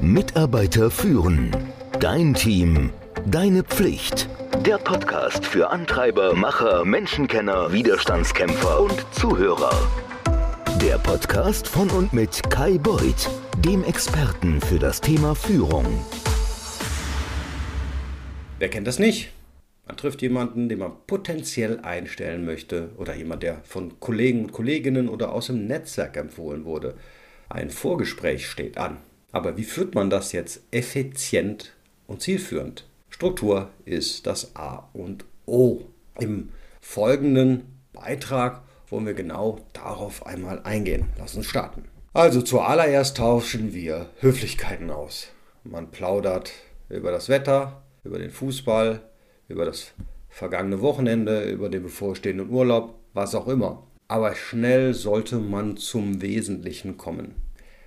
Mitarbeiter führen. Dein Team. Deine Pflicht. Der Podcast für Antreiber, Macher, Menschenkenner, Widerstandskämpfer und Zuhörer. Der Podcast von und mit Kai Beuth, dem Experten für das Thema Führung. Wer kennt das nicht? Man trifft jemanden, den man potenziell einstellen möchte oder jemand, der von Kollegen und Kolleginnen oder aus dem Netzwerk empfohlen wurde. Ein Vorgespräch steht an. Aber wie führt man das jetzt effizient und zielführend? Struktur ist das A und O. Im folgenden Beitrag wollen wir genau darauf einmal eingehen. Lass uns starten. Also zuallererst tauschen wir Höflichkeiten aus. Man plaudert über das Wetter, über den Fußball, über das vergangene Wochenende, über den bevorstehenden Urlaub, was auch immer. Aber schnell sollte man zum Wesentlichen kommen.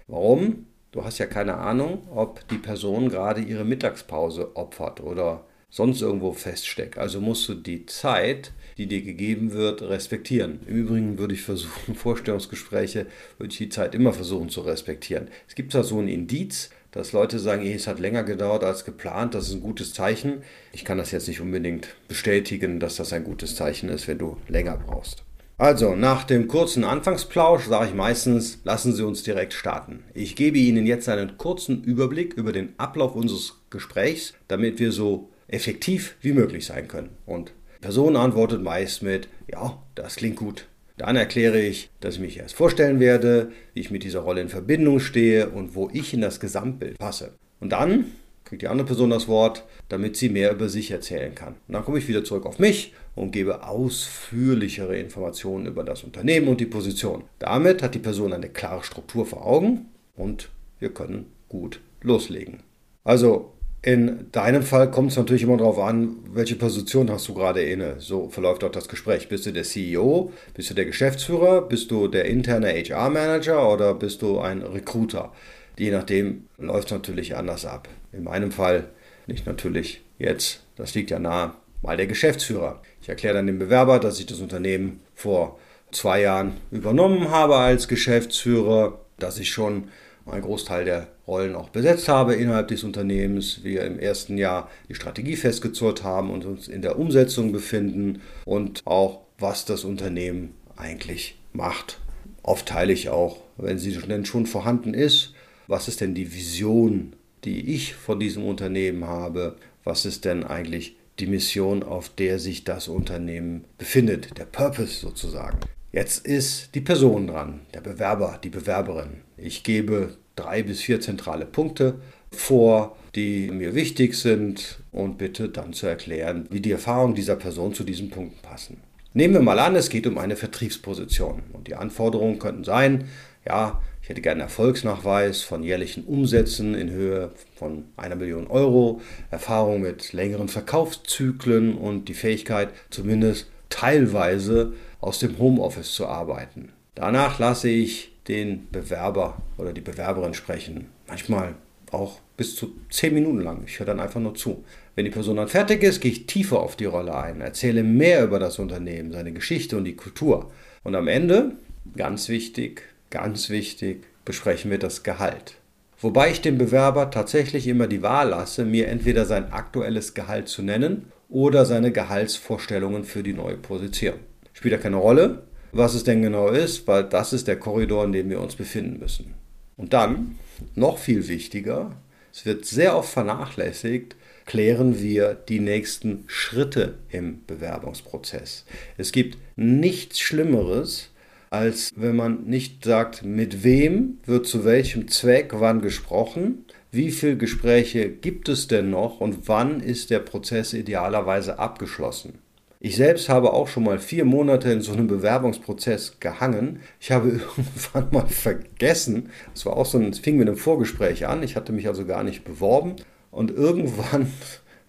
Warum? Du hast ja keine Ahnung, ob die Person gerade ihre Mittagspause opfert oder sonst irgendwo feststeckt. Also musst du die Zeit, die dir gegeben wird, respektieren. Im Übrigen würde ich versuchen, Vorstellungsgespräche, würde ich die Zeit immer versuchen zu respektieren. Es gibt da so ein Indiz, dass Leute sagen, es hat länger gedauert als geplant, das ist ein gutes Zeichen. Ich kann das jetzt nicht unbedingt bestätigen, dass das ein gutes Zeichen ist, wenn du länger brauchst. Also, nach dem kurzen Anfangsplausch sage ich meistens, lassen Sie uns direkt starten. Ich gebe Ihnen jetzt einen kurzen Überblick über den Ablauf unseres Gesprächs, damit wir so effektiv wie möglich sein können. Und die Person antwortet meist mit, ja, das klingt gut. Dann erkläre ich, dass ich mich erst vorstellen werde, wie ich mit dieser Rolle in Verbindung stehe und wo ich in das Gesamtbild passe. Und dann kriegt die andere Person das Wort, damit sie mehr über sich erzählen kann. Und dann komme ich wieder zurück auf mich und gebe ausführlichere Informationen über das Unternehmen und die Position. Damit hat die Person eine klare Struktur vor Augen und wir können gut loslegen. Also in deinem Fall kommt es natürlich immer darauf an, welche Position hast du gerade inne. So verläuft auch das Gespräch. Bist du der CEO? Bist du der Geschäftsführer? Bist du der interne HR-Manager oder bist du ein Recruiter? Je nachdem läuft es natürlich anders ab. In meinem Fall nicht natürlich jetzt, das liegt ja nahe, mal der Geschäftsführer. Ich erkläre dann dem Bewerber, dass ich das Unternehmen vor zwei Jahren übernommen habe als Geschäftsführer, dass ich schon einen Großteil der Rollen auch besetzt habe innerhalb des Unternehmens. Wir im ersten Jahr die Strategie festgezurrt haben und uns in der Umsetzung befinden und auch, was das Unternehmen eigentlich macht. Oft teile ich auch, wenn sie denn schon vorhanden ist, was ist denn die Vision, die ich von diesem Unternehmen habe? Was ist denn eigentlich die Mission, auf der sich das Unternehmen befindet, der Purpose sozusagen. Jetzt ist die Person dran, der Bewerber, die Bewerberin. Ich gebe drei bis vier zentrale Punkte vor, die mir wichtig sind und bitte dann zu erklären, wie die Erfahrungen dieser Person zu diesen Punkten passen. Nehmen wir mal an, es geht um eine Vertriebsposition und die Anforderungen könnten sein, ja, ich hätte gerne einen Erfolgsnachweis von jährlichen Umsätzen in Höhe von einer Million Euro, Erfahrung mit längeren Verkaufszyklen und die Fähigkeit, zumindest teilweise aus dem Homeoffice zu arbeiten. Danach lasse ich den Bewerber oder die Bewerberin sprechen. Manchmal auch bis zu zehn Minuten lang. Ich höre dann einfach nur zu. Wenn die Person dann fertig ist, gehe ich tiefer auf die Rolle ein, erzähle mehr über das Unternehmen, seine Geschichte und die Kultur. Und am Ende, ganz wichtig, ganz wichtig, besprechen wir das Gehalt. Wobei ich dem Bewerber tatsächlich immer die Wahl lasse, mir entweder sein aktuelles Gehalt zu nennen oder seine Gehaltsvorstellungen für die neue Position. Spielt ja keine Rolle, was es denn genau ist, weil das ist der Korridor, in dem wir uns befinden müssen. Und dann, noch viel wichtiger, es wird sehr oft vernachlässigt, klären wir die nächsten Schritte im Bewerbungsprozess. Es gibt nichts Schlimmeres, als wenn man nicht sagt, mit wem wird zu welchem Zweck wann gesprochen, wie viele Gespräche gibt es denn noch und wann ist der Prozess idealerweise abgeschlossen. Ich selbst habe auch schon mal vier Monate in so einem Bewerbungsprozess gehangen. Ich habe irgendwann mal vergessen, es war auch so ein, es fing mit einem Vorgespräch an, ich hatte mich also gar nicht beworben und irgendwann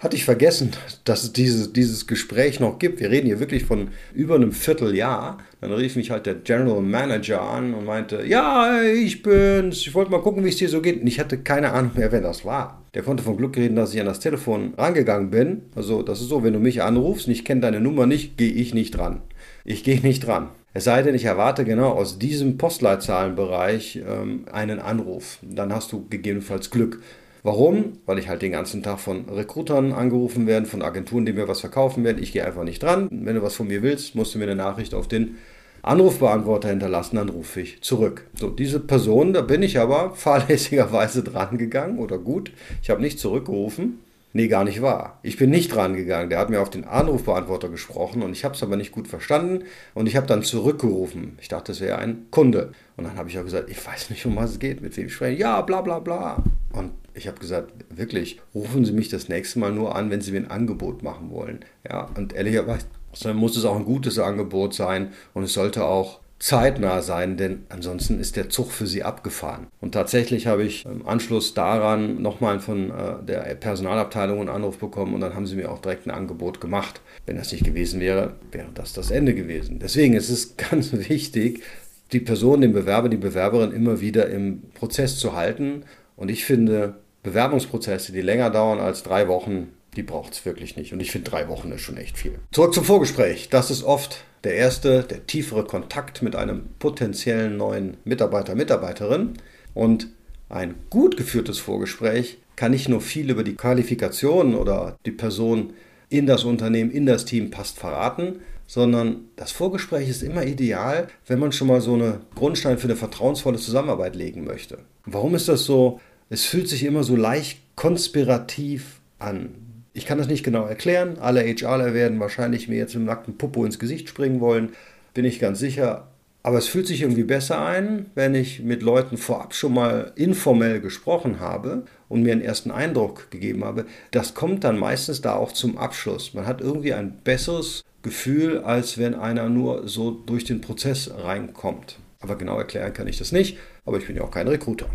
hatte ich vergessen, dass es dieses, dieses Gespräch noch gibt. Wir reden hier wirklich von über einem Vierteljahr. Dann rief mich halt der General Manager an und meinte, ja, ich bin's, ich wollte mal gucken, wie es dir so geht. Und ich hatte keine Ahnung mehr, wer das war. Der konnte von Glück reden, dass ich an das Telefon rangegangen bin. Also das ist so, wenn du mich anrufst und ich kenne deine Nummer nicht, gehe ich nicht dran. Ich gehe nicht dran. Es sei denn, ich erwarte genau aus diesem Postleitzahlenbereich ähm, einen Anruf. Dann hast du gegebenenfalls Glück. Warum? Weil ich halt den ganzen Tag von Rekrutern angerufen werde, von Agenturen, die mir was verkaufen werden. Ich gehe einfach nicht dran. Wenn du was von mir willst, musst du mir eine Nachricht auf den Anrufbeantworter hinterlassen, dann rufe ich zurück. So, diese Person, da bin ich aber fahrlässigerweise dran gegangen oder gut. Ich habe nicht zurückgerufen. Nee, gar nicht wahr. Ich bin nicht dran gegangen. Der hat mir auf den Anrufbeantworter gesprochen und ich habe es aber nicht gut verstanden und ich habe dann zurückgerufen. Ich dachte, es wäre ein Kunde. Und dann habe ich auch gesagt, ich weiß nicht, um was es geht, mit wem ich spreche. Ja, bla bla bla. Und ich habe gesagt, wirklich, rufen Sie mich das nächste Mal nur an, wenn Sie mir ein Angebot machen wollen. Ja, und ehrlicherweise muss es auch ein gutes Angebot sein und es sollte auch zeitnah sein, denn ansonsten ist der Zug für sie abgefahren. Und tatsächlich habe ich im Anschluss daran nochmal von äh, der Personalabteilung einen Anruf bekommen und dann haben sie mir auch direkt ein Angebot gemacht. Wenn das nicht gewesen wäre, wäre das das Ende gewesen. Deswegen ist es ganz wichtig, die Person, den Bewerber, die Bewerberin immer wieder im Prozess zu halten. Und ich finde, Bewerbungsprozesse, die länger dauern als drei Wochen, die braucht es wirklich nicht. Und ich finde, drei Wochen ist schon echt viel. Zurück zum Vorgespräch. Das ist oft der erste, der tiefere Kontakt mit einem potenziellen neuen Mitarbeiter, Mitarbeiterin. Und ein gut geführtes Vorgespräch kann nicht nur viel über die Qualifikationen oder die Person in das Unternehmen, in das Team passt verraten, sondern das Vorgespräch ist immer ideal, wenn man schon mal so einen Grundstein für eine vertrauensvolle Zusammenarbeit legen möchte. Warum ist das so? Es fühlt sich immer so leicht konspirativ an. Ich kann das nicht genau erklären. Alle HRler werden wahrscheinlich mir jetzt mit dem nackten Popo ins Gesicht springen wollen, bin ich ganz sicher. Aber es fühlt sich irgendwie besser ein, wenn ich mit Leuten vorab schon mal informell gesprochen habe und mir einen ersten Eindruck gegeben habe. Das kommt dann meistens da auch zum Abschluss. Man hat irgendwie ein besseres Gefühl, als wenn einer nur so durch den Prozess reinkommt. Aber genau erklären kann ich das nicht, aber ich bin ja auch kein Recruiter.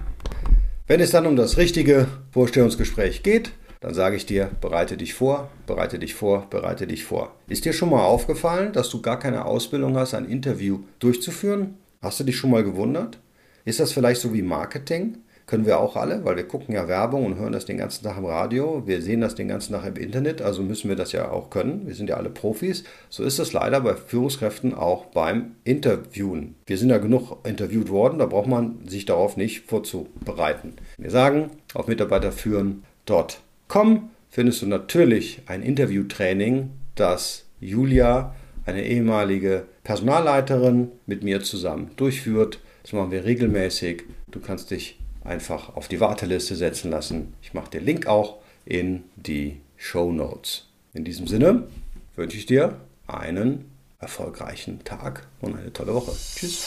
Wenn es dann um das richtige Vorstellungsgespräch geht, dann sage ich dir, bereite dich vor, bereite dich vor, bereite dich vor. Ist dir schon mal aufgefallen, dass du gar keine Ausbildung hast, ein Interview durchzuführen? Hast du dich schon mal gewundert? Ist das vielleicht so wie Marketing? Können wir auch alle, weil wir gucken ja Werbung und hören das den ganzen Tag im Radio. Wir sehen das den ganzen Tag im Internet, also müssen wir das ja auch können. Wir sind ja alle Profis. So ist es leider bei Führungskräften auch beim Interviewen. Wir sind ja genug interviewt worden, da braucht man sich darauf nicht vorzubereiten. Wir sagen, auf Mitarbeiter führen dort Com findest du natürlich ein Interviewtraining, das Julia, eine ehemalige Personalleiterin, mit mir zusammen durchführt. Das machen wir regelmäßig. Du kannst dich einfach auf die Warteliste setzen lassen. Ich mache den Link auch in die Show Notes. In diesem Sinne wünsche ich dir einen erfolgreichen Tag und eine tolle Woche. Tschüss.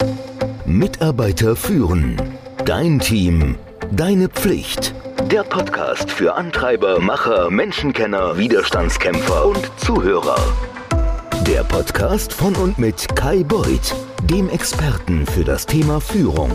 Mitarbeiter führen. Dein Team. Deine Pflicht. Der Podcast für Antreiber, Macher, Menschenkenner, Widerstandskämpfer und Zuhörer. Der Podcast von und mit Kai Beuth, dem Experten für das Thema Führung.